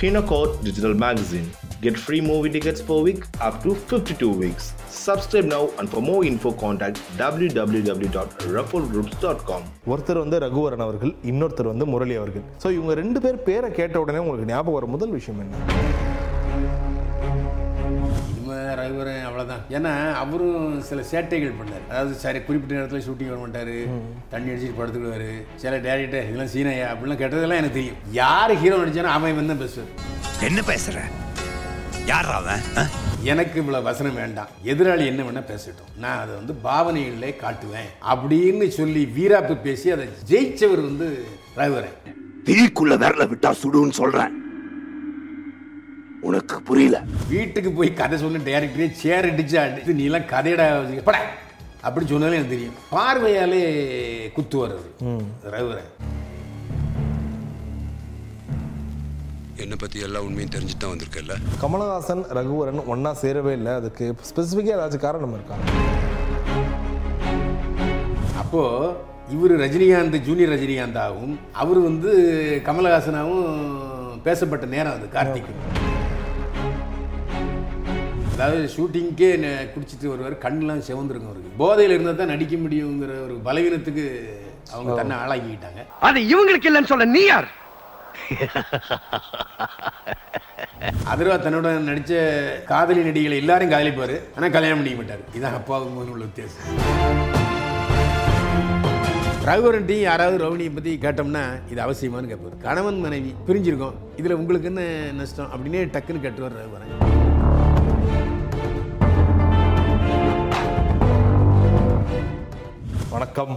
Kinocourt Digital Magazine. Get free movie tickets per week up to 52 weeks. Subscribe now and for more info contact www.rufflegroups.com. ஒருத்தர் வந்து ரகுவரன் அவர்கள் இன்னொருத்தர் வந்து முரளி அவர்கள் so இவங்க ரெண்டு பேர் பேரை கேட்ட உடனே உங்களுக்கு ஞாபகம் வர முதல் விஷயம் என்ன இனிமே ரகுவரன் அவ்வளோதான் ஏன்னா அவரும் சில சேட்டைகள் பண்ணார். அதாவது சரி குறிப்பிட்ட நேரத்தில் ஷூட்டிங் வர மாட்டார். தண்ணி அடிச்சுட்டு படுத்துக்குவார். சில டேரக்டர் இதெல்லாம் சீனையா அப்படிலாம் கேட்டதெல்லாம் எனக்கு தெரியும். யார் ஹீரோ நடிச்சானோ அவன் வந்து பேசுவார். என்ன பேசுற? யார் அவன்? எனக்கு இவ்வளோ வசனம் வேண்டாம். எதிராளி என்ன வேணா பேசட்டும். நான் அதை வந்து பாவனைகளிலே காட்டுவேன் அப்படின்னு சொல்லி வீராப்பு பேசி அதை ஜெயிச்சவர் வந்து ரகுவரன். தீக்குள்ள விரல விட்டா சுடுன்னு சொல்றேன். உனக்கு புரியல. வீட்டுக்கு போய் கதை சொன்ன டேரக்டரே சேர் அடிச்சு அடிச்சு நீ எல்லாம் கதையடா. பட அப்படி சொன்னாலே எனக்கு தெரியும். பார்வையாலே குத்துவார் அவர் ரகுவரன். என்னை பற்றி எல்லா உண்மையும் தெரிஞ்சுட்டு தான் வந்திருக்கல கமலஹாசன் ரகுவரன் ஒன்றா சேரவே இல்லை. அதுக்கு ஸ்பெசிஃபிக்காக ஏதாச்சும் காரணம் இருக்கா? அப்போ இவர் ரஜினிகாந்த் ஜூனியர் ரஜினிகாந்தாவும் அவர் வந்து கமலஹாசனாவும் பேசப்பட்ட நேரம் அது கார்த்திக். அதாவது ஷூட்டிங்க்கே ந- குடிச்சிட்டு வருவார். கண்ணெலாம் சிவந்துருங்க அவருக்கு. போதையில் இருந்தால் தான் நடிக்க முடியுங்கிற ஒரு பலவீனத்துக்கு அவங்க தன்னை ஆளாக்கிக்கிட்டாங்க. அது இவங்களுக்கு இல்லைன்னு சொல்ல நீ யார்? அதுவா தன்னோட நடித்த காதலி நடிகளை எல்லாரையும் காதலிப்பார். ஆனால் கல்யாணம் பண்ணிக்க மாட்டார். இதான் அப்பாவுக்கு உள்ள வித்தியாசம். ரகுவரன்ட்டையும் யாராவது ரோகிணியை பற்றி கேட்டோம்னா இது அவசியமானு கேட்பார் கணவன் மனைவி பிரிஞ்சிருக்கோம். இதில் உங்களுக்கு என்ன நஷ்டம்? அப்படின்னே டக்குன்னு கேட்டுவார் ரகுவரன். வணக்கம்.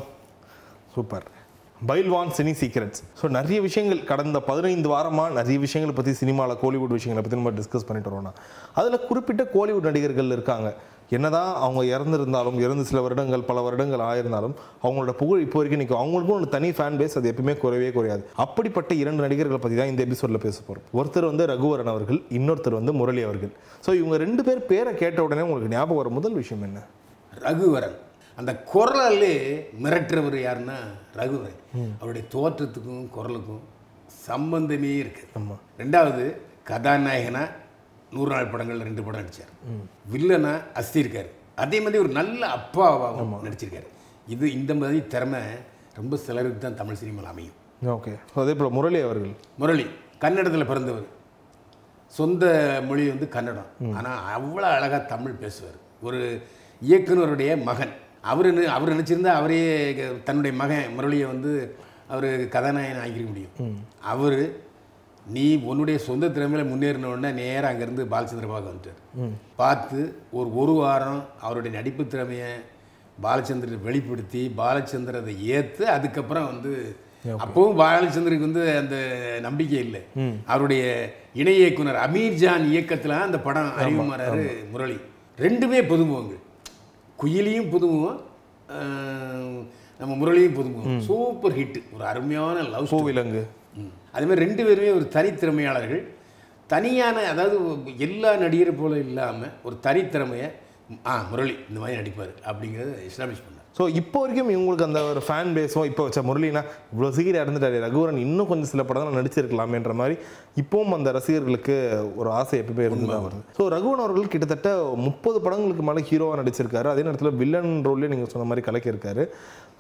Super. Bayilvan cine secrets. So நிறைய விஷயங்கள் கடந்த பதினைந்து வாரமாக நிறைய விஷயங்களை பற்றி சினிமாவில் கோலிவுட் விஷயங்களை பற்றி நம்ம டிஸ்கஸ் பண்ணிட்டு வரோம்னா அதில் குறிப்பிட்ட கோலிவுட் நடிகர்கள் இருக்காங்க. என்னதான் அவங்க இறந்திருந்தாலும் இறந்து சில வருடங்கள் பல வருடங்கள் ஆயிருந்தாலும் அவங்களோட புகழ் இப்போ வரைக்கும் நிற்கும். அவங்களுக்கும் ஒரு தனி ஃபேன் பேஸ் அது எப்பவுமே குறையவே குறையாது. அப்படிப்பட்ட இரண்டு நடிகர்களை பற்றி தான் இந்த எபிசோடில் பேச போகிறோம் ஒருத்தர் வந்து ரகுவரன் அவர்கள் இன்னொருத்தர் வந்து முரளி அவர்கள். ஸோ இவங்க ரெண்டு பேர் பேரை கேட்ட உடனே உங்களுக்கு ஞாபகம் வர முதல் விஷயம் என்ன? ரகுவரன். அந்த குரலாலே மிரட்டுறவர் யாருன்னா ரகுவரன். அவருடைய தோற்றத்துக்கும் குரலுக்கும் சம்பந்தமே இருக்கு. ரெண்டாவது கதாநாயகனா நூறு நாள் படங்கள் ரெண்டு படம் நடிச்சார். வில்லனா அஸ்தி இருக்காரு அதே மாதிரி ஒரு நல்ல அப்பாவாகவும் நடிச்சிருக்காரு. இது இந்த மாதிரி திறமை ரொம்ப சிலருக்கு தான் தமிழ் சினிமாவில் அமையும். ஓகே. அதே போல் முரளி அவர்கள். முரளி கன்னடத்தில் பிறந்தவர். சொந்த மொழி வந்து கன்னடம். ஆனால் அவ்வளோ அழகாக தமிழ் பேசுவார். ஒரு இயக்குனருடைய மகன். அவர் அவர் நினச்சிருந்தா அவரே தன்னுடைய மகன் முரளியை வந்து அவர் கதாநாயகன் ஆக்கிக்க முடியும். அவர் நீ உன்னுடைய சொந்த திறமையில முன்னேறின உடனே நேராக அங்கேருந்து பாலச்சந்திர பார்க்க வந்துட்டார். பார்த்து ஒரு ஒரு வாரம் அவருடைய நடிப்பு திறமையை பாலச்சந்திர வெளிப்படுத்தி பாலச்சந்தர் அதை ஏற்று அதுக்கப்புறம் வந்து அப்பவும் பாலச்சந்தருக்கு வந்து அந்த நம்பிக்கை இல்லை. அவருடைய இணை இயக்குனர் அமீர் ஜான் இயக்கத்தில் அந்த படம் அறிவுமாறாரு முரளி. ரெண்டுமே புதுமுகங்கள். குயிலியும் புதுமுகம் நம்ம முரளியும் புதுமுகம். சூப்பர் ஹிட் ஒரு அருமையான லவ் ஸ்டோரி. பூவிலங்கு. அதே மாதிரி ரெண்டு பேருமே ஒரு தனித்திறமையாளர்கள். தனியான அதாவது எல்லா நடிகரை போல இல்லாமல் ஒரு தனித்திறமையை ஆ முரளி இந்த மாதிரி நடிப்பார் அப்படிங்கிறத எஸ்டாப்ளிஷ் பண்ணார். ஸோ இப்போ வரைக்கும் இவங்களுக்கு அந்த ஒரு ஃபேன் பேஸும் இப்போ வச்ச முரளினா இவ்வளோ சீக்கிரம் இறந்துட்டாரு ரகுவரன் இன்னும் கொஞ்சம் சில படங்கள் நடிச்சிருக்கலாமேன்ற மாதிரி இப்பவும் அந்த ரசிகர்களுக்கு ஒரு ஆசை எப்பவுமே இருந்து தான் வருது. ஸோ ரகுவன் அவர்கள் கிட்டத்தட்ட முப்பது படங்களுக்கு மேலே ஹீரோவாக நடிச்சிருக்காரு. அதே நேரத்தில் வில்லன் ரோல்லே நீங்கள் சொன்ன மாதிரி கலக்கியிருக்காரு.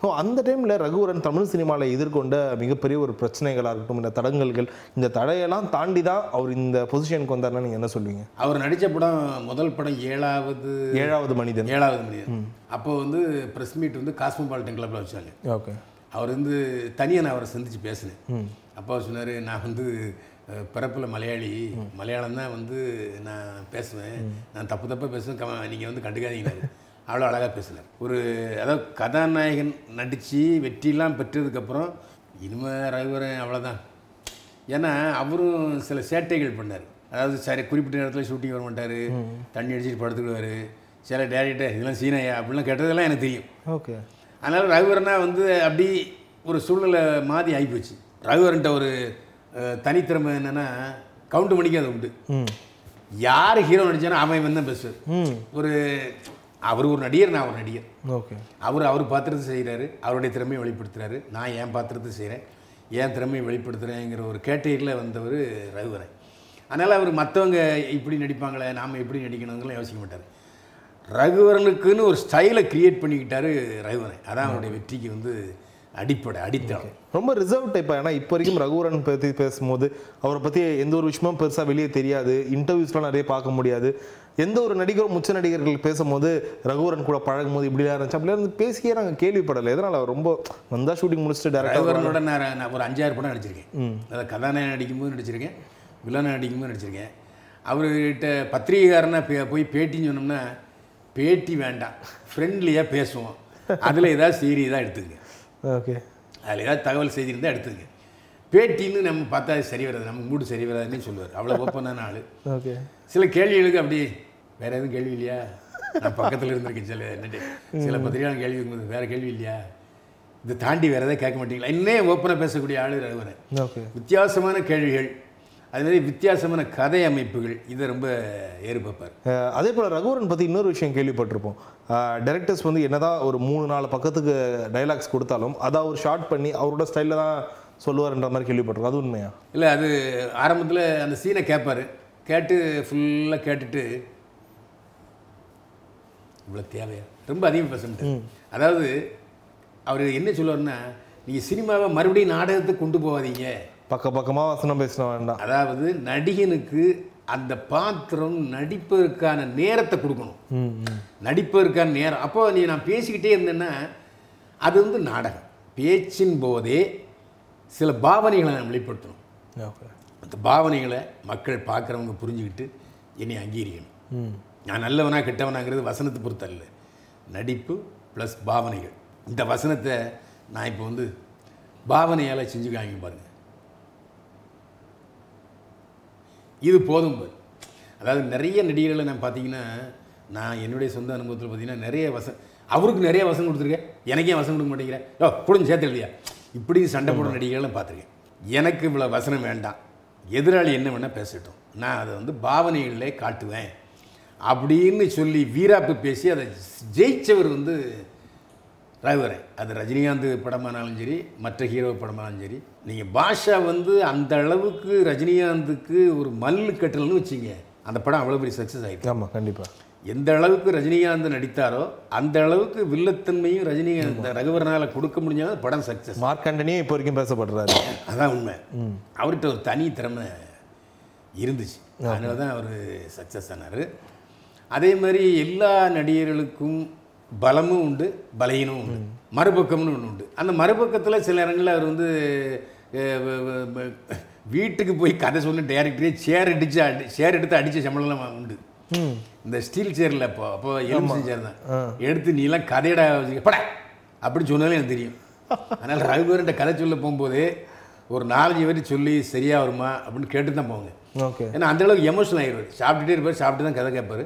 ஸோ அந்த டைமில் ரகுவரன் தமிழ் சினிமாவில் எதிர்கொண்ட மிகப்பெரிய ஒரு பிரச்சனைகளாக இருக்கட்டும் இந்த தடங்கல்கள் இந்த தடையெல்லாம் தாண்டி தான் அவர் இந்த பொசிஷனுக்கு வந்தாருன்னா நீங்கள் என்ன சொல்வீங்க? அவர் நடித்த படம் முதல் படம் ஏழாவது ஏழாவது மனிதன். ஏழாவது மனிதன். அப்போ வந்து ப்ரெஸ் மீட் வந்து காஸ்மோபாலிட்டன் கிளப்பில் வச்சாங்க ஓகே. அவர் வந்து தனியாக நான் அவரை சந்தித்து பேசினேன். அப்போ சொன்னார் நான் வந்து பிறப்புல மலையாளி. மலையாளம் தான் வந்து நான் பேசுவேன். நான் தப்பு தப்பாக பேசுவேன். கம நீங்கள் வந்து கண்டுக்காதீங்கன்னாரு அவ்வளோ அழகாக பேசினார். ஒரு அதாவது கதாநாயகன் நடித்து வெற்றிலாம் பெற்றதுக்கப்புறம் இனிமே ரகுவரன் அவ்வளோதான் ஏன்னா அவரும் சில சேட்டைகள் பண்ணார். அதாவது சரி குறிப்பிட்ட நேரத்தில் ஷூட்டிங் வர மாட்டார். தண்ணி அடிச்சுட்டு படுத்துக்குவார் சில டேரக்டர் இதெல்லாம் சீனையா அப்படிலாம் கேட்டதெல்லாம் எனக்கு தெரியும். ஓகே. அதனால் ரகுவரனா வந்து அப்படி ஒரு சூழ்நிலை மாறி ஆகிப்போச்சு ரகுவரன்ட்ட ஒரு தனித்திறமை என்னன்னா கவுண்ட் மணிக்கு அது உண்டு. யார் ஹீரோ நடிச்சானோ அவன் வந்து பேசுவார் ஒரு அவர் ஒரு நடிகர் நான் ஒரு நடிகர். ஓகே. அவர் அவர் பாத்திரத்தை செய்கிறாரு அவருடைய திறமையை வெளிப்படுத்துறாரு. நான் என் பாத்திரத்தை செய்கிறேன் என் திறமையை வெளிப்படுத்துகிறேங்கிற ஒரு கேட்டகரியில் வந்தவர் ரகுவரன். அதனால் அவர் மற்றவங்க இப்படி நடிப்பாங்களே நாம் எப்படி நடிக்கணுங்கலாம் யோசிக்க மாட்டார். ரகுவரனுக்குன்னு ஒரு ஸ்டைலை கிரியேட் பண்ணிக்கிட்டாரு ரகுவரன். அதான் அவருடைய வெற்றிக்கு வந்து அடிப்படை அடித்தளம். ரொம்ப ரிசர்வ் டைப் ஏன்னா இப்போ வரைக்கும் ரகுவரன் பற்றி பேசும்போது அவரை பற்றி எந்த ஒரு விஷயமும் பெருசாக வெளியே தெரியாது. இன்டர்வியூஸ்லாம் நிறைய பார்க்க முடியாது. எந்த ஒரு நடிகரும் முச்ச நடிகர்கள் பேசும்போது ரகுவரன் கூட பழகும் போது இப்படிலாம் இருந்துச்சு. அப்படிலாம் இருந்து பேசியே நாங்கள் கேள்விப்படலை. எதனால்? அவர் ரொம்ப வந்தால் ஷூட்டிங் முடிச்சுட்டு ரகுவரனோட நான் ஒரு அஞ்சாறு படம் நடிச்சிருக்கேன். அதாவது கதாநாயகன் நடிக்கும்போது நடிச்சிருக்கேன் வில்லன் நடிக்கும்போது நடிச்சிருக்கேன். அவர்கிட்ட பத்திரிகைக்காரனா பே- போய் பேட்டின்னு சொன்னோம்னா பேட்டி வேண்டாம். ஃப்ரெண்ட்லியாக பேசுவோம். அதில் ஏதாவது செய்தி தான் எடுத்துக்கங்க. ஓகே. அதில் ஏதாவது தகவல் செய்தி இருந்தால் எடுத்துக்கங்க. பேட்டின்னு நம்ம பார்த்தா சரி வராது. நம்ம மூடு சரி வராதுன்னு சொல்லுவார். அவ்வளோ ஓப்பனான ஆள். ஓகே. சில கேள்விகளுக்கு அப்படி வேற எதுவும் கேள்வி இல்லையா? நான் பக்கத்தில் இருந்திருக்கேன் சில நெட்டு சில பத்திரிகையான கேள்வி வேற கேள்வி இல்லையா? இதை தாண்டி வேற எதாவது கேட்க மாட்டீங்களா? இன்னே ஓப்பனாக பேசக்கூடிய ஆளு ரகுவரன். வித்தியாசமான கேள்விகள். அது மாதிரி வித்தியாசமான கதை அமைப்புகள் இதை ரொம்ப ஏறுபப்பார். அதே போல் ரகுவரன் பற்றி இன்னொரு விஷயம் கேள்விப்பட்டிருப்போம். டைரக்டர்ஸ் வந்து என்னதான் ஒரு மூணு நாலு பக்கத்துக்கு டைலாக்ஸ் கொடுத்தாலும் அதை அவர் ஷார்ட் பண்ணி அவரோட ஸ்டைலில் தான் சொல்லுவார்ன்ற மாதிரி கேள்விப்பட்டிருக்கோம். அது உண்மையா? இல்லை அது ஆரம்பத்தில் அந்த சீனை கேட்பார் கேட்டு ஃபுல்லாக கேட்டுட்டு இவ்வளோ தேவையா? ரொம்ப அதிகம் பேச அதாவது அவர் என்ன சொல்லுவார்னா நீங்கள் சினிமாவை மறுபடியும் நாடகத்துக்கு கொண்டு போகாதீங்க. பக்க பக்கமாக வசனம் பேசின வேண்டாம். அதாவது நடிகனுக்கு அந்த பாத்திரம் நடிப்பதற்கான நேரத்தை கொடுக்கணும். நடிப்பதற்கான நேரம். அப்போ நீ நான் பேசிக்கிட்டே இருந்தேன்னா அது வந்து நாடகம். பேச்சின் போதே சில பாவனைகளை நான் வெளிப்படுத்தணும். அந்த பாவனைகளை மக்கள் பார்க்குறவங்க புரிஞ்சுக்கிட்டு என்னை அங்கீகரிக்கணும். நான் நல்லவனா கெட்டவனாங்கிறது வசனத்தை பொறுத்தல்ல நடிப்பு ப்ளஸ் பாவனைகள். இந்த வசனத்தை நான் இப்போ வந்து பாவனையால் செஞ்சு காமிக்க பாருங்க. இது போதும். அதாவது நிறைய நடிகர்களை நான் பார்த்தீங்கன்னா நான் என்னுடைய சொந்த அனுபவத்தில் பார்த்தீங்கன்னா நிறைய வசம் அவருக்கு நிறைய வசம் கொடுத்துருக்கேன். எனக்கே வசம் கொடுக்க மாட்டேங்கிறேன் ஓ புடிஞ்சு சேர்த்து இல்லையா இப்படி சண்டை போடுற நடிகர்களை பார்த்துருக்கேன். எனக்கு இவ்வளோ வசனம் வேண்டாம். எதிராளி என்ன வேணால் பேசட்டும். நான் அதை வந்து பாவனைகளிலே காட்டுவேன். அப்படின்னு சொல்லி வீராப்பு பேசி அதை ஜெயிச்சவர் வந்து ரகுவரன். அது ரஜினிகாந்த் படமானாலும் சரி மற்ற ஹீரோ படமானாலும் சரி நீங்கள் பாஷா வந்து அந்த அளவுக்கு ரஜினிகாந்துக்கு ஒரு மல்லு கட்டலன்னு வச்சிங்க அந்த படம் அவ்வளோ பெரிய சக்ஸஸ் ஆகிட்டு ஆமாம் கண்டிப்பாக எந்த அளவுக்கு ரஜினிகாந்த் நடித்தாரோ அந்த அளவுக்கு வில்லத்தன்மையும் ரஜினிகாந்த் ரகுவரனால் கொடுக்க முடிஞ்சாலும் படம் சக்ஸஸ் மார்க் இப்போ வரைக்கும் பேசப்படுறாரு. அதான் உண்மை. அவர்கிட்ட ஒரு தனி திறமை இருந்துச்சு. அதனால தான் அவர் சக்ஸஸ் ஆனார். அதே மாதிரி எல்லா நடிகர்களுக்கும் பலமும் உண்டு பலகீனமும் உண்டு. மறுபக்கம்னு ஒன்று உண்டு. அந்த மறுபக்கத்தில் சில இடங்களில் அவர் வந்து வீட்டுக்கு போய் கதை சொன்ன டேரக்டரே சேர் அடித்து அடி சேர் எடுத்து அடித்த சம்பளம்லாம் உண்டு. இந்த ஸ்டீல் சேரில் அப்போ அப்போ எலுமிச்சம் சேர் தான். எடுத்து நீலாம் கதையடா பட! அப்படின்னு சொன்னாலே எனக்கு தெரியும். அதனால் ரகுவரன்ட்ட கதை சொல்ல போகும்போது ஒரு நாலஞ்சு பேர் சொல்லி சரியா வருமா அப்படின்னு கேட்டு தான் போங்க ஓகே. ஏன்னா அந்த அளவுக்கு எமோஷனல் ஆயிடுவார் சாப்பிட்டுட்டே இருப்பார் சாப்பிட்டு தான் கதை கேட்பார்.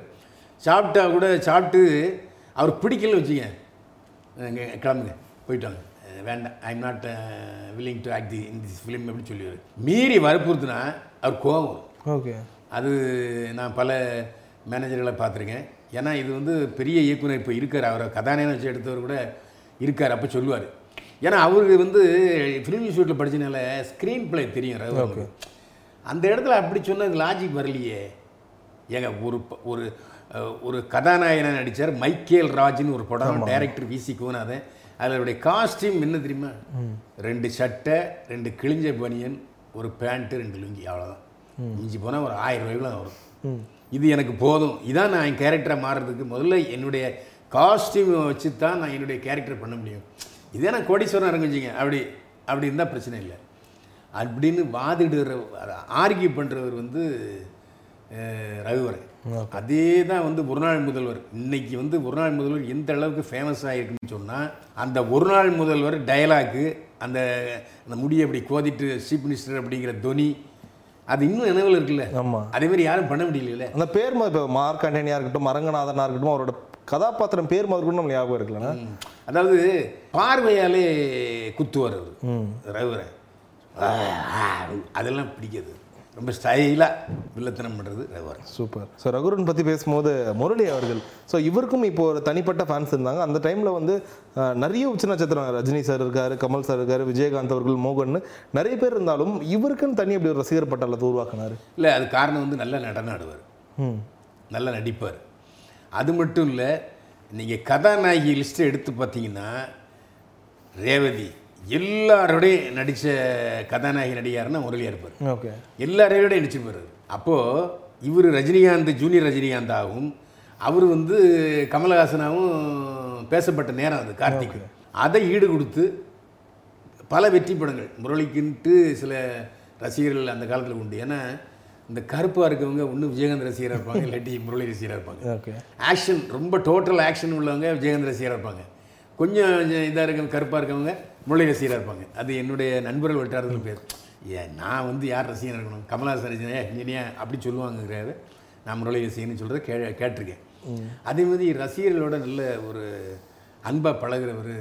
சாப்பிட்டா கூட சாப்பிட்டு அவர் பிடிக்கலன்னு வச்சுங்க கிளம்புங்க போயிட்டு வாங்க. அஹ் வேண்டாம். I am not willing to act the in this film அப்படின்னு சொல்லிடுவார். மீறி வற்புறுத்தினா அவர் வரும். ஓகே. அது நான் பல மேனேஜர்களை பார்த்துருக்கேன். ஏன்னா இது வந்து பெரிய இயக்குனர் இப்போ இருக்கார். அவரை கதாநாயகன் வச்சு எடுத்தவர் கூட இருக்கார். அப்போ சொல்லுவார். ஏன்னா அவருக்கு வந்து ஃபிலிம் இன்ஸ்டியூட்டில் படிச்சனால ஸ்க்ரீன் பிளே தெரியும் ரகு அந்த இடத்துல அப்படி சொன்னது லாஜிக் வரலையே. ஏங்க ஒரு ஒரு ஒரு கதாநாயகனை நடித்தார் மைக்கேல் ராஜ்னு ஒரு படம். Director V C Guhanathan. அதில் அவருடைய காஸ்டியூம் என்ன தெரியுமா? ரெண்டு சட்டை ரெண்டு கிழிஞ்ச பனியன் ஒரு பேண்ட்டு ரெண்டு லுங்கி அவ்வளோதான் மிஞ்சி போனால் ஒரு ஆயிரம் ரூபாய்க்குள்ள வரும். இது எனக்கு போதும். இதான் நான் என் கேரக்டரை மாறுறதுக்கு முதல்ல என்னுடைய காஸ்டியூம் வச்சு தான் நான் என்னுடைய கேரக்டர் பண்ண முடியும். இதே நான் கோடீஸ்வரன் இறங்குச்சிங்க. அப்படி அப்படி இருந்தால் பிரச்சனை இல்லை. அப்படின்னு வாதிடுற ஆர்கியூ பண்ணுறவர் வந்து ரகுவரன் அதே தான் வந்து ஒரு நாள் முதல்வர். இன்னைக்கு வந்து ஒரு நாள் முதல்வர் எந்த அளவுக்கு ஃபேமஸ் ஆகிருக்குன்னு சொன்னால் அந்த ஒரு நாள் முதல்வர் டயலாக்கு அந்த அந்த முடியை அப்படி கோதிட்டு சீஃப் மினிஸ்டர் அப்படிங்கிற தொனி அது இன்னும் நினைவில் இருக்குல்ல? ஆமா. அதே மாதிரி யாரும் பண்ண முடியல அந்த பேர் இப்போ மார்க் ஆண்டனியாக இருக்கட்டும் மரங்கநாதனாக இருக்கட்டும் அவரோட கதாபாத்திரம் பேர் மாதிரி கூட நம்ம ஞாபகம் இருக்கலண்ணா அதாவது பார்வையாலே குத்துவார் அவர். ஆ, அதெல்லாம் பிடிக்காது. ரொம்ப ஸ்டைலாக வில்லத்தனம் பண்ணுறது ரகுவரன் சூப்பர். ஸோ ரகுரன் பற்றி பேசும்போது முரளி அவர்கள் ஸோ இவருக்கும் இப்போ ஒரு தனிப்பட்ட ஃபேன்ஸ் இருந்தாங்க. அந்த டைமில் வந்து நிறைய உச்ச நட்சத்திரம் ரஜினி சார் இருக்காரு கமல் சார் இருக்காரு விஜயகாந்த் அவர்கள் மோகன் நிறைய பேர் இருந்தாலும் இவருக்குன்னு தனி அப்படி ஒரு ரசிகர் பட்டாளத்தை உருவாக்குனாரு. இல்லை அது காரணம் வந்து நல்ல நடனம் ஆடுவார் ம். நல்லா நடிப்பார். அது மட்டும் இல்லை நீங்கள் கதாநாயகி லிஸ்ட்டை எடுத்து பார்த்தீங்கன்னா ரேவதி எல்லாரோடையும் நடித்த கதாநாயகி நடிகாருன்னா முரளியாக இருப்பார். ஓகே. எல்லாரோடையும் நடிச்சிருப்பார் அப்போது இவர் ரஜினிகாந்த் ஜூனியர் ரஜினிகாந்தாகவும் அவர் வந்து கமலஹாசனாகவும் பேசப்பட்ட நேரம் அது கார்த்திக் அதை ஈடு கொடுத்து பல வெற்றி படங்கள் முரளிக்குன்ட்டு சில ரசிகர்கள் அந்த காலத்தில் உண்டு. ஏன்னா இந்த கருப்பாக இருக்கவங்க ஒன்று விஜயகாந்த் ரசிகராக இருப்பாங்க இல்லாட்டி முரளி ரசிகராக இருப்பாங்க. ஓகே. ஆக்ஷன் ரொம்ப டோட்டல் ஆக்ஷன் உள்ளவங்க விஜயகாந்த் ரசிகராக இருப்பாங்க. கொஞ்சம் இதாக இருக்க கருப்பாக இருக்கவங்க முரளி ரசிகராக இருப்பாங்க. அது என்னுடைய நண்பர்கள் வட்டாரத்தில் பேர். ஏன் நான் வந்து யார் ரசிகனாக இருக்கணும்? கமலஹாசன் ரசிகனே? இனியா அப்படி சொல்லுவாங்கங்கிறாரு. நான் முரளி ரசிகன்னு சொல்கிறத கே கேட்டிருக்கேன். அதே மாதிரி ரசிகர்களோட நல்ல ஒரு அன்பாக பழகுறவர்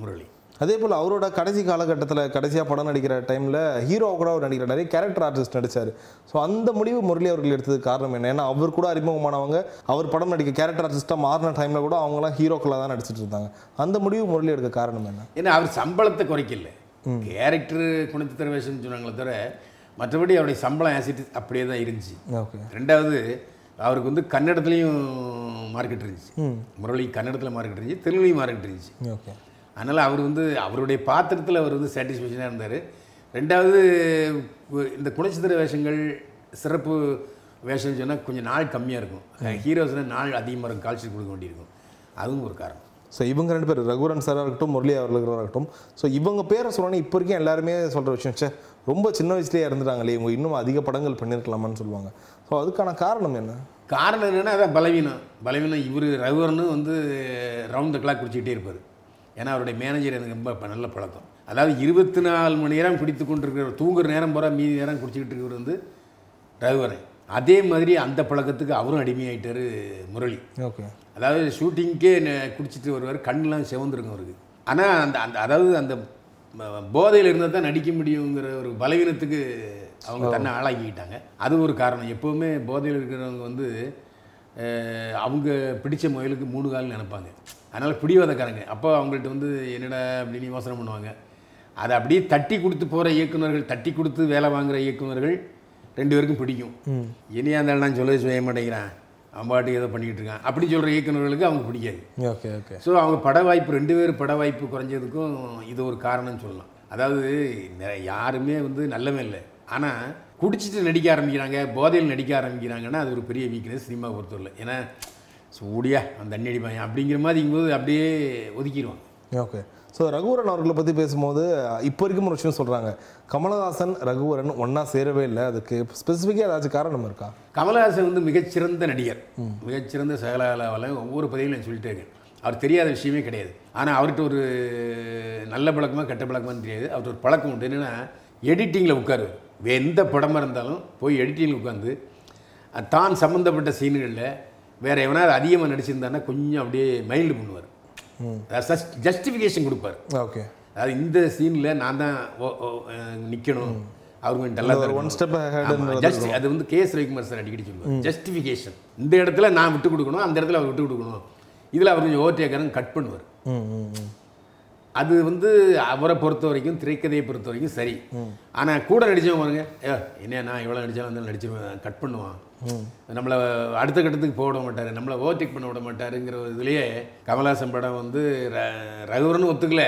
முரளி. அதே போல் அவரோட கடைசி காலகட்டத்தில் கடைசியாக படம் நடிக்கிற டைமில் ஹீரோ கூட அவர் நடிக்கிற நிறைய கேரக்டர் ஆர்டிஸ்ட் நடிச்சார். ஸோ அந்த முடிவு முரளி அவர்கள் எடுத்ததுக்கு காரணம் என்ன? ஏன்னா அவர் கூட அறிமுகமானவங்க அவர் படம் நடிக்க கேரக்டர் ஆர்டிஸ்ட்டாக மாறின டைமில் கூட அவங்களாம் ஹீரோக்களாக தான் நடிச்சிட்டு இருந்தாங்க. அந்த முடிவு முரளி எடுக்க காரணம் என்ன? ஏன்னா அவர் சம்பளத்தை குறைக்கல. கேரக்டர் குணச்சித்திர வேஷம்னு சொன்னாங்களே தவிர மற்றபடி அவருடைய சம்பளம் ஆசிட் அப்படியே தான் இருந்துச்சு. ஓகே ரெண்டாவது அவருக்கு வந்து கன்னடத்துலேயும் மார்க்கெட் இருந்துச்சு. முரளி கன்னடத்தில் மார்க்கெட் இருந்துச்சு தெலுங்குலையும் மார்க்கெட் இருந்துச்சு. ஓகே அதனால் அவர் வந்து அவருடைய பாத்திரத்தில் அவர் வந்து சாட்டிஸ்ஃபேக்ஷனாக இருந்தார். ரெண்டாவது இந்த குணச்சித்திர வேஷங்கள் சிறப்பு வேஷம்னு சொன்னால் கொஞ்சம் நாள் கம்மியாக இருக்கும். ஹீரோஸ்னால் நாள் அதிகமாக இருக்கும் கால்ஷீட் கொடுக்க வேண்டியிருக்கும். அதுவும் ஒரு காரணம். ஸோ இவங்க ரெண்டு பேர் ரகுவரன் சாராக இருக்கட்டும் முரளி அவர்களாக இருக்கட்டும் ஸோ இவங்க பேரை சொன்னோன்னே இப்போ வரைக்கும் எல்லாருமே சொல்கிற விஷயம் ச்சே ரொம்ப சின்ன வயசுலேயே இறந்துட்டாங்களே இவங்க இன்னும் அதிக படங்கள் பண்ணியிருக்கலாமான்னு சொல்லுவாங்க. ஸோ அதுக்கான காரணம் என்ன? காரணம் என்னென்னா அதான் பலவீனம். பலவீனம் இவர் ரகுவரனும் வந்து ரவுண்ட் த கிளாக் குடிச்சிக்கிட்டே இருப்பார். ஏன்னா அவருடைய மேனேஜர் எனக்கு ரொம்ப நல்ல பழக்கம். அதாவது இருபத்தி நாலு மணி நேரம் குடித்து கொண்டிருக்கிற தூங்குற நேரம் போகிற மீதி நேரம் குடிச்சிக்கிட்டு இருக்கிறவர் வந்து ரகுவரன் அதே மாதிரி அந்த பழக்கத்துக்கு அவரும் அடிமையாயிட்டார் முரளி. ஓகே. அதாவது ஷூட்டிங்க்கே குடிச்சிட்டு வருவார் கண்ணெலாம் சிவந்துருக்கும் அவருக்கு. ஆனால் அந்த அந்த அதாவது அந்த போதையில் இருந்தால் தான் நடிக்க முடியுங்கிற ஒரு பலவீனத்துக்கு அவங்க தன்னை ஆளாக்கிக்கிட்டாங்க. அது ஒரு காரணம். எப்போவுமே போதையில் இருக்கிறவங்க வந்து அவங்க பிடிச்ச முயலுக்கு மூணு கால் நினைப்பாங்க. அதனால் பிடிவாதக்காரங்க. அப்போ அவங்கள்ட்ட வந்து என்னடா அப்படின்னு யோசனை பண்ணுவாங்க? அதை அப்படியே தட்டி கொடுத்து போகிற இயக்குனர்கள் தட்டி கொடுத்து வேலை வாங்குற இயக்குனர்கள் ரெண்டு பேருக்கும் பிடிக்கும். இனியா இருந்தாலும் நான் சொல்லவே செய்ய மாட்டேங்கிறேன். அவன் பாட்டுக்கு ஏதோ பண்ணிக்கிட்டு இருக்கான். அப்படி சொல்கிற இயக்குனர்களுக்கு அவங்க பிடிக்காது. Okay okay. ஸோ அவங்க பட வாய்ப்பு ரெண்டு பேர் பட வாய்ப்பு குறைஞ்சதுக்கும் இது ஒரு காரணம்னு சொல்லலாம். அதாவது யாருமே வந்து நல்லவன் இல்லை. ஆனால் குடிச்சிட்டு நடிக்க ஆரம்பிக்கிறாங்க போதையில் நடிக்க ஆரம்பிக்கிறாங்கன்னா அது ஒரு பெரிய வீக்னஸ் சினிமா பொறுத்தவரை. ஏன்னா சூடியா அந்த தண்ணி அடிப்பாங்க. அப்படிங்கிற மாதிரி இருக்கும்போது அப்படியே ஒதுக்கிடுவாங்க. ஓகே. ஸோ ரகுவரன் அவர்களை பற்றி பேசும்போது இப்போ வரைக்கும் ஒரு விஷயம் சொல்கிறாங்க கமலஹாசன் ரகுவரன் ஒன்றா சேரவே இல்லை. அதுக்கு ஸ்பெசிஃபிக்காக ஏதாச்சும் காரணம் இருக்கா? கமலஹாசன் வந்து மிகச்சிறந்த நடிகர். மிகச்சிறந்த சகலகலாவில் ஒவ்வொரு பதிவிலும் சொல்லிட்டே இருக்கேன். அவர் தெரியாத விஷயமே கிடையாது. ஆனால் அவர்கிட்ட ஒரு நல்ல பழக்கமாக கெட்ட பழக்கமான்னு தெரியாது. அவர்கிட்ட ஒரு பழக்கம் உண்டு. என்னென்னா எடிட்டிங்கில் உட்காருவார். எந்த படமாக இருந்தாலும் போய் எடிட்டிங்கில் உட்காந்து தான் சம்மந்தப்பட்ட சீன்களில் வேறு எவனாவது அதிகமாக நடிச்சிருந்தான்னா கொஞ்சம் அப்படியே மைல்டு பண்ணுவார். ஜஸ்டிஃபிகேஷன் கொடுப்பார். ஓகே. அதாவது இந்த சீனில் நான் தான் நிற்கணும் அவர் கொஞ்சம் ahead ன்றது ஜஸ்ட் அது வந்து கே எஸ் ரவிக்குமார் சார் அடிக்கடி சொல்லுவார். ஜஸ்டிஃபிகேஷன் இந்த இடத்துல நான் விட்டு கொடுக்கணும் அந்த இடத்துல அவர் விட்டு கொடுக்கணும். இதில் அவர் கொஞ்சம் ஓவர்டேக்கரன் கட் பண்ணுவார். அது வந்து அவரை பொறுத்த வரைக்கும் திரைக்கதையை பொறுத்த வரைக்கும் சரி. ஆனால் கூட நடிச்சவங்க பாருங்க ஏ என்ன நான் இவ்வளோ நடித்தாலும் வந்து நடிச்சிருவேன் கட் பண்ணுவான். நம்மளை அடுத்த கட்டத்துக்கு போக விட மாட்டார். நம்மளை ஓவர்டேக் பண்ண விட மாட்டாருங்கிற இதுலேயே கமலஹாசன் படம் வந்து ர- ரகுவரனும் ஒத்துக்கல.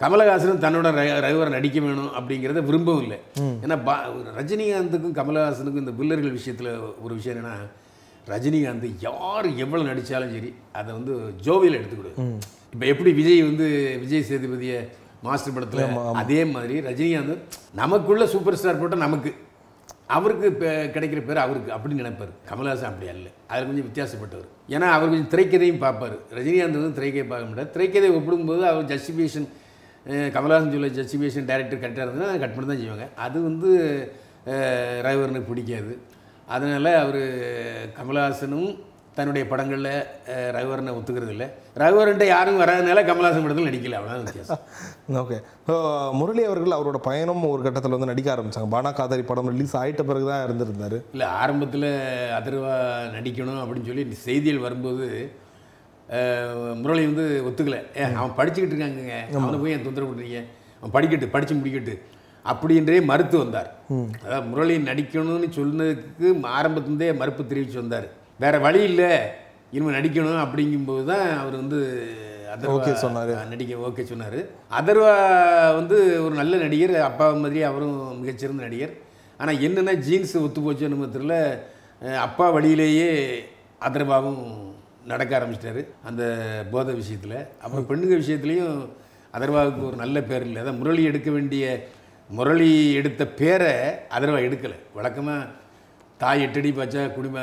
கமலஹாசனும் தன்னோட ர- ரகுவரன் நடிக்க வேணும் அப்படிங்கிறத விரும்பவும் இல்லை. ஏன்னா பா ரஜினிகாந்துக்கும் கமலஹாசனுக்கும் இந்த பில்லர்கள் விஷயத்தில் ஒரு விஷயம் என்னென்னா ரஜினிகாந்த் யார் எவ்வளோ நடித்தாலும் சரி அதை வந்து ஜோவியில் எடுத்துக்கிடு இப்போ எப்படி விஜய் வந்து விஜய் சேதுபதியை மாஸ்டர் படத்தில் அதே மாதிரி ரஜினிகாந்த் நமக்குள்ள சூப்பர் ஸ்டார் போட்டால் நமக்கு. அவருக்கு கிடைக்கிற பேர் அவருக்கு அப்படின்னு நினைப்பார். கமல்ஹாசன் அப்படி அல்ல. அதில் கொஞ்சம் வித்தியாசப்பட்டவர். ஏன்னா அவர் கொஞ்சம் திரைக்கதையும் பார்ப்பார். ரஜினிகாந்த் வந்து திரைக்கதை பார்க்க மாட்டார். திரைக்கதை ஒப்பிடும்போது அவர் ஜஸ்டிஃபிகேஷன் கமல்ஹாசன் சொல்ல ஜஸ்டிஃபிகேஷன் டைரக்டர் கரெக்டாக இருந்ததுன்னா கட் பண்ணி தான் செய்வாங்க. அது வந்து ரவிவரனுக்கு பிடிக்காது. அதனால் அவர் கமல்ஹாசனும் தன்னுடைய படங்களில் ரகுவரனை ஒத்துக்கிறது இல்லை ரகுவரன்ட்ட யாரும் வராதனால கமல்ஹாசன் படத்தில் நடிக்கல அவ்வளோதான் வித்தியாசம். ஓகே. முரளி அவர்கள் அவரோட பயணம் ஒரு கட்டத்தில் வந்து நடிக்க ஆரம்பிச்சாங்க. பானா காதாரி படம் ரிலீஸ் ஆயிட்ட பிறகு தான் இருந்திருந்தாரு. இல்லை ஆரம்பத்தில் அதர்வா நடிக்கணும் அப்படின்னு சொல்லி செய்திகள் வரும்போது முரளி வந்து ஒத்துக்கல. அவன் படிச்சுக்கிட்டு இருக்காங்கங்க. அவனை போய் என் தொந்தரவு பண்ணுறீங்க அவன் படிக்கட்டு படித்து முடிக்கட்டு. அப்படின்றே மறுத்து வந்தார். அதாவது முரளி நடிக்கணும்னு சொன்னதுக்கு ஆரம்பத்துலேருந்தே மறுப்பு தெரிவித்து வந்தார். வேற வழி இல்லை. இனிமேல் நடிக்கணும் அப்படிங்கும்போது தான் அவர் வந்து Okay சொன்னாரு. நடிக்க ஓகே சொன்னார். அதர்வா வந்து ஒரு நல்ல நடிகர் அப்பா மாதிரி அவரும் மிகச்சிறந்த நடிகர். ஆனால் என்னென்னா ஜீன்ஸ் ஒத்து போச்சு தெரியல. அப்பா வழியிலேயே அதர்வாவும் நடக்க ஆரம்பிச்சிட்டாரு அந்த போதை விஷயத்தில். அப்புறம் பெண்ணுங்க விஷயத்துலேயும் அதர்வாவுக்கு ஒரு நல்ல பேர் இல்லை. அதான் முரளி எடுக்க வேண்டிய முரளி எடுத்த பேரை அதர்வா எடுக்கலை. வழக்கமாக தாய் எட்டடி பாய்ச்சா குடிம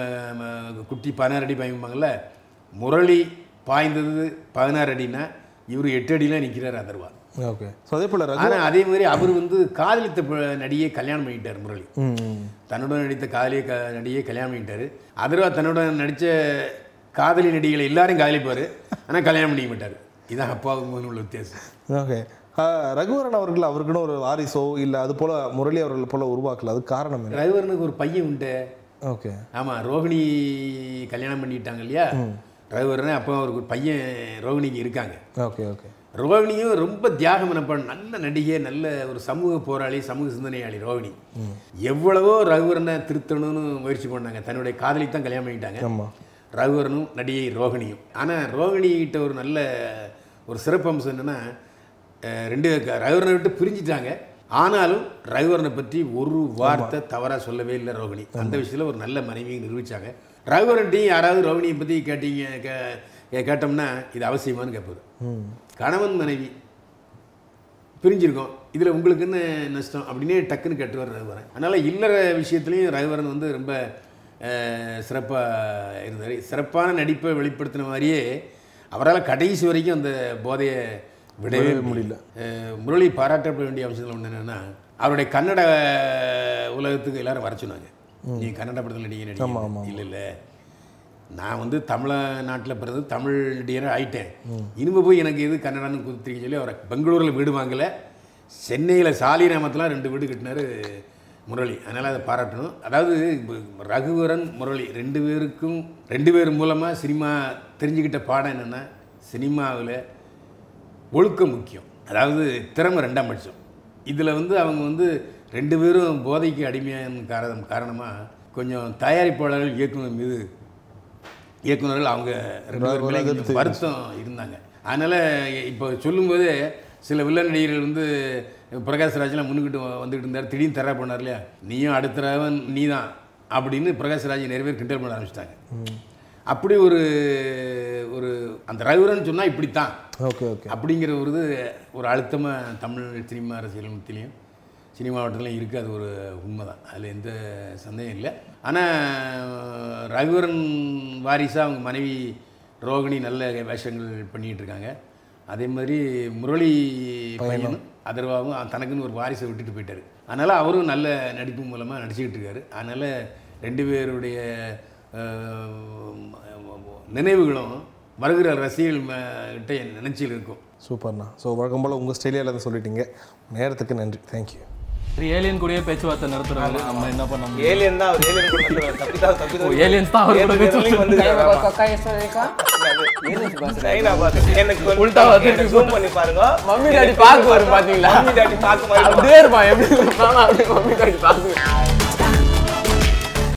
குட்டி பதினாறு அடி பாய்ப்பாங்கல்ல முரளி பாய்ந்தது பதினாறு அடின்னா இவர் எட்டு அடியில் நிற்கிறார் அதர்வா. ஓகே. ஸோ அதே போல் ஆனால் அதே மாதிரி அவர் வந்து காதலித்த நடிகையை கல்யாணம் பண்ணிட்டார் முரளி. தன்னுடன் நடித்த காதலிய க நடிகையை கல்யாணம் பண்ணிட்டாரு. அதர்வா தன்னுடன் நடித்த காதலி நடிகைகளை எல்லாரையும் காதலிப்பார். ஆனால் கல்யாணம் பண்ணிக்க மாட்டார். இதான் அப்பாவுக்கு உள்ள வித்தியாசம் ஓகே. ரகுவரன் அவர்கள் அவருக்குன்னு ஒரு வாரிசோ இல்லை அது போல முரளி அவர்கள் போல உருவாக்கல அது காரணம் ரகுவரனுக்கு ஒரு பையன் உண்டு. ஓகே. ஆமாம் ரோகிணி கல்யாணம் பண்ணிட்டாங்க இல்லையா? ரகுவரன் அப்போ அவருக்கு ஒரு பையன் ரோகிணிக்கு இருக்காங்க. Okay okay. ரோகிணியும் ரொம்ப தியாகம் மனப்பான் நல்ல நடிகை நல்ல ஒரு சமூக போராளி சமூக சிந்தனையாளி ரோகிணி எவ்வளவோ ரகுவரனை திருத்தணும்னு முயற்சி பண்ணாங்க. தன்னுடைய காதலி தான் கல்யாணம் பண்ணிட்டாங்க. ஆமாம் ரகுவரனும் நடிகை ரோகிணியும் ஆனால் ரோகிணிகிட்ட ஒரு நல்ல ஒரு சிறப்பம்சம் என்னென்னா ரெண்டு ரகுவரனை விட்டு பிரிஞ்சிட்டாங்க. ஆனாலும் ரகுவரனை பற்றி ஒரு வார்த்தை தவறாக சொல்லவே இல்லை ரோகிணி. அந்த விஷயத்தில் ஒரு நல்ல மனைவியை நிரூபித்தாங்க ரகுவரன்ட்டையும் யாராவது ரோகிணியை பற்றி கேட்டீங்க கே கேட்டோம்னா இது அவசியமானு கேட்பாரு கணவன் மனைவி பிரிஞ்சிருக்கோம். இதில் உங்களுக்கு என்ன நஷ்டம் அப்படின்னே டக்குன்னு கேட்டுவார் ரகுவரன் அதனால் இல்லற விஷயத்துலையும் ரகுவரன் வந்து ரொம்ப சிறப்பாக இருந்தார். சிறப்பான நடிப்பை வெளிப்படுத்தின மாதிரியே அவரால் கடைசி வரைக்கும் அந்த போதையை விடவே முடியல. முரளி பாராட்டப்பட வேண்டிய அம்சங்கள் ஒன்று என்னென்னா அவருடைய கன்னட உலகத்துக்கு எல்லாரும் வர சொன்னாங்க. நீ கன்னட படத்தில் நடிகை நடிகை இல்லை இல்லை. நான் வந்து தமிழ்நாட்டில் பிறந்து தமிழ் நடிகராக ஆயிட்டேன். இனிமே போய் எனக்கு எது கன்னடான்னு குத்துறீங்க சொல்லி அவரை பெங்களூரில் வீடு வாங்கலை. சென்னையில் சாலிராமத்தில் ரெண்டு வீடு கட்டினாரு முரளி. அதனால் அதை பாராட்டணும். அதாவது ரகுவரன் முரளி ரெண்டு பேருக்கும் ரெண்டு பேர் மூலமாக சினிமா தெரிஞ்சுக்கிட்ட பாடம் என்னென்னா சினிமாவில் ஒழுக்கம் முக்கியம். அதாவது திறமை ரெண்டாம் பட்சம். இதில் வந்து அவங்க வந்து ரெண்டு பேரும் போதைக்கு அடிமையான காரணம் காரணமாக கொஞ்சம் தயாரிப்பாளர்கள் இயக்குனர் மீது இயக்குனர்கள் அவங்க ரெண்டு வருத்தம் இருந்தாங்க. அதனால் இப்போ சொல்லும்போது சில வில்லன் நடிகர்கள் வந்து பிரகாஷ் ராஜ்லாம் முன்னுக்கிட்டு வந்துக்கிட்டு இருந்தார். திடீர்னு தர பண்ணார் இல்லையா? நீயும் அடுத்தவன் நீ தான் அப்படின்னு பிரகாஷ் ராஜ் நிறைய பேர் கிண்டல் பண்ண ஆரம்பிச்சிட்டாங்க. அப்படி ஒரு ஒரு அந்த ரகுவரன் சொன்னால் இப்படித்தான். Okay okay. அப்படிங்கிற ஒரு இது ஒரு அழுத்தமாக தமிழ் சினிமா அரசியலமைத்திலையும் சினிமா வட்டத்திலையும் இருக்குது அது ஒரு உண்மை தான் அதில் எந்த சந்தேகம் இல்லை. ஆனால் ரகுவரன் வாரிசாக அவங்க மனைவி ரோகிணி நல்ல வேஷங்கள் பண்ணிகிட்டு இருக்காங்க அதே மாதிரி முரளி பையனும் அதர்வாவும் தனக்குன்னு ஒரு வாரிசை விட்டுட்டு போயிட்டாரு. அதனால் அவரும் நல்ல நடிப்பு மூலமாக நடிச்சுக்கிட்டு இருக்காரு அதனால் ரெண்டு பேருடைய நினைவுகளும் வருகிற ரசிகர்கள் ம- கிட்ட நினைச்சில் இருக்கும். சூப்பர்ண்ணா. ஸோ வழக்கம் போல் உங்கள் ஸ்டைலில் எல்லாத்தையும் சொல்லிட்டீங்க. நேரத்துக்கு நன்றி. தேங்க்யூ சரி ஏலியன் கூடயே பேச்சுவார்த்தை நடத்துறாங்க நம்ம என்ன பண்ண முடியும்? ஏலியன் தான் அவர் ஏலியன் கூட. தப்பி தான் தப்பி தான். ஏலியன்ஸ் தான் அவர் கூட பேச்சு வந்து சைனா பார்த்து எனக்கு வந்து- உல்டா வந்து எனக்கு zoom பண்ணி பாருங்க. மம்மி டாடி பார்க்க வரும் பாத்தீங்களா? மம்மி டாடி பார்க்க மாதிரி அப்படியே இருப்பான் எப்படி இருப்பான் அப்படி மம்மி டாடி பார்க்க